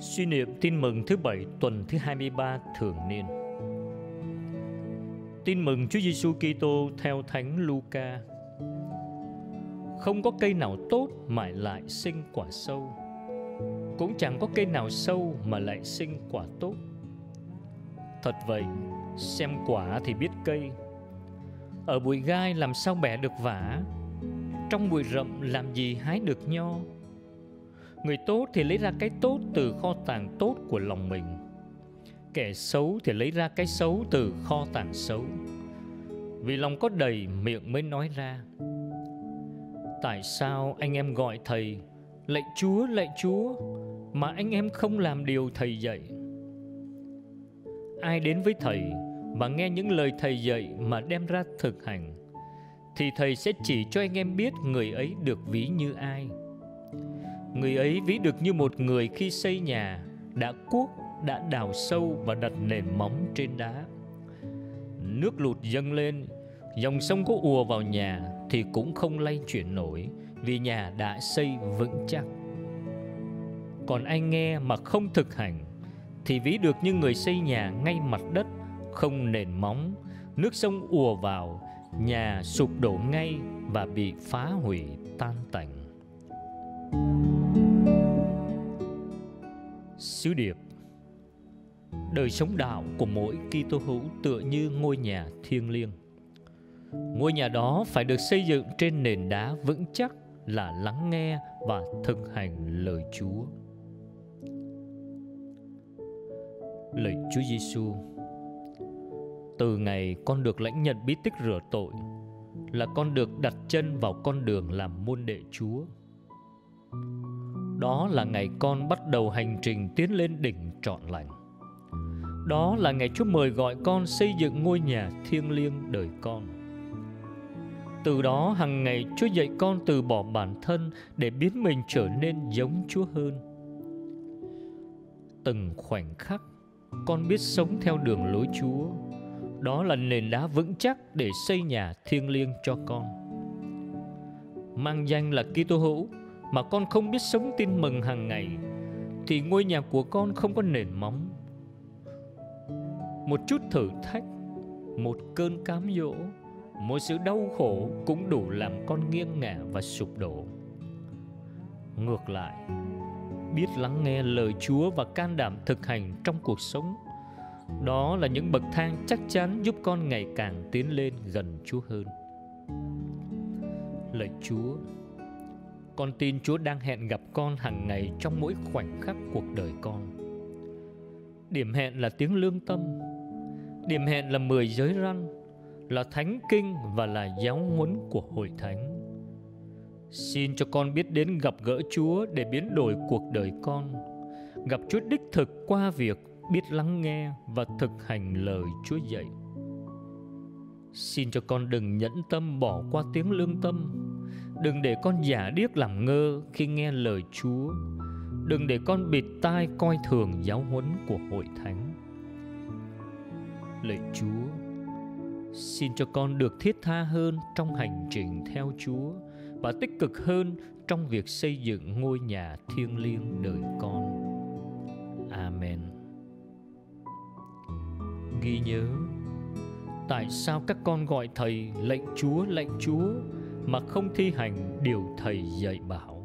Suy niệm tin mừng thứ bảy tuần thứ 23 thường niên. Tin mừng Chúa Giêsu Kitô theo Thánh Luca. Không có cây nào tốt mà lại sinh quả sâu, cũng chẳng có cây nào sâu mà lại sinh quả tốt. Thật vậy, xem quả thì biết cây. Ở bụi gai làm sao bẻ được vả, trong bụi rậm làm gì hái được nho người tốt thì lấy ra cái tốt từ kho tàng tốt của lòng mình. Kẻ xấu thì lấy ra cái xấu từ kho tàng xấu. Vì lòng có đầy miệng mới nói ra. Tại sao anh em gọi thầy, lạy chúa lạy chúa, mà anh em không làm điều thầy dạy? Ai đến với thầy và nghe những lời thầy dạy mà đem ra thực hành, thì thầy sẽ chỉ cho anh em biết người ấy được ví như ai người ấy ví được như một người khi xây nhà, đã cuốc, đã đào sâu và đặt nền móng trên đá. Nước lụt dâng lên, dòng sông có ùa vào nhà thì cũng không lay chuyển nổi vì nhà đã xây vững chắc. Còn anh nghe mà không thực hành thì ví được như người xây nhà ngay mặt đất, không nền móng, nước sông ùa vào, nhà sụp đổ ngay và bị phá hủy tan tành sứ điệp. Đời sống đạo của mỗi Kitô hữu tựa như ngôi nhà thiêng liêng. Ngôi nhà đó phải được xây dựng trên nền đá vững chắc là lắng nghe và thực hành lời Chúa. Lời Chúa Giêsu từ ngày con được lãnh nhận bí tích rửa tội là con được đặt chân vào con đường làm môn đệ Chúa. Đó là ngày con bắt đầu hành trình tiến lên đỉnh trọn lành. Đó là ngày Chúa mời gọi con xây dựng ngôi nhà thiêng liêng đời con. Từ đó hàng ngày Chúa dạy con từ bỏ bản thân để biến mình trở nên giống Chúa hơn. Từng khoảnh khắc, con biết sống theo đường lối Chúa đó là nền đá vững chắc để xây nhà thiêng liêng cho con mang danh là Kitô hữu mà con không biết sống tin mừng hàng ngày thì ngôi nhà của con không có nền móng một chút thử thách một cơn cám dỗ một sự đau khổ cũng đủ làm con nghiêng ngả và sụp đổ ngược lại biết lắng nghe lời chúa và can đảm thực hành trong cuộc sống đó là những bậc thang chắc chắn giúp con ngày càng tiến lên gần Chúa hơn. Lạy Chúa, con tin Chúa đang hẹn gặp con hàng ngày trong mỗi khoảnh khắc cuộc đời con. Điểm hẹn là tiếng lương tâm, điểm hẹn là mười giới răn, là thánh kinh và là giáo huấn của hội thánh. Xin cho con biết đến gặp gỡ Chúa để biến đổi cuộc đời con, gặp Chúa đích thực qua việc biết lắng nghe và thực hành lời Chúa dạy. Xin cho con đừng nhẫn tâm bỏ qua tiếng lương tâm, đừng để con giả điếc làm ngơ khi nghe lời Chúa, đừng để con bịt tai coi thường giáo huấn của hội thánh. Lạy Chúa, xin cho con được thiết tha hơn trong hành trình theo Chúa và tích cực hơn trong việc xây dựng ngôi nhà thiêng liêng đời con. Amen ghi nhớ tại sao các con gọi thầy lệnh chúa lệnh chúa mà không thi hành điều thầy dạy bảo.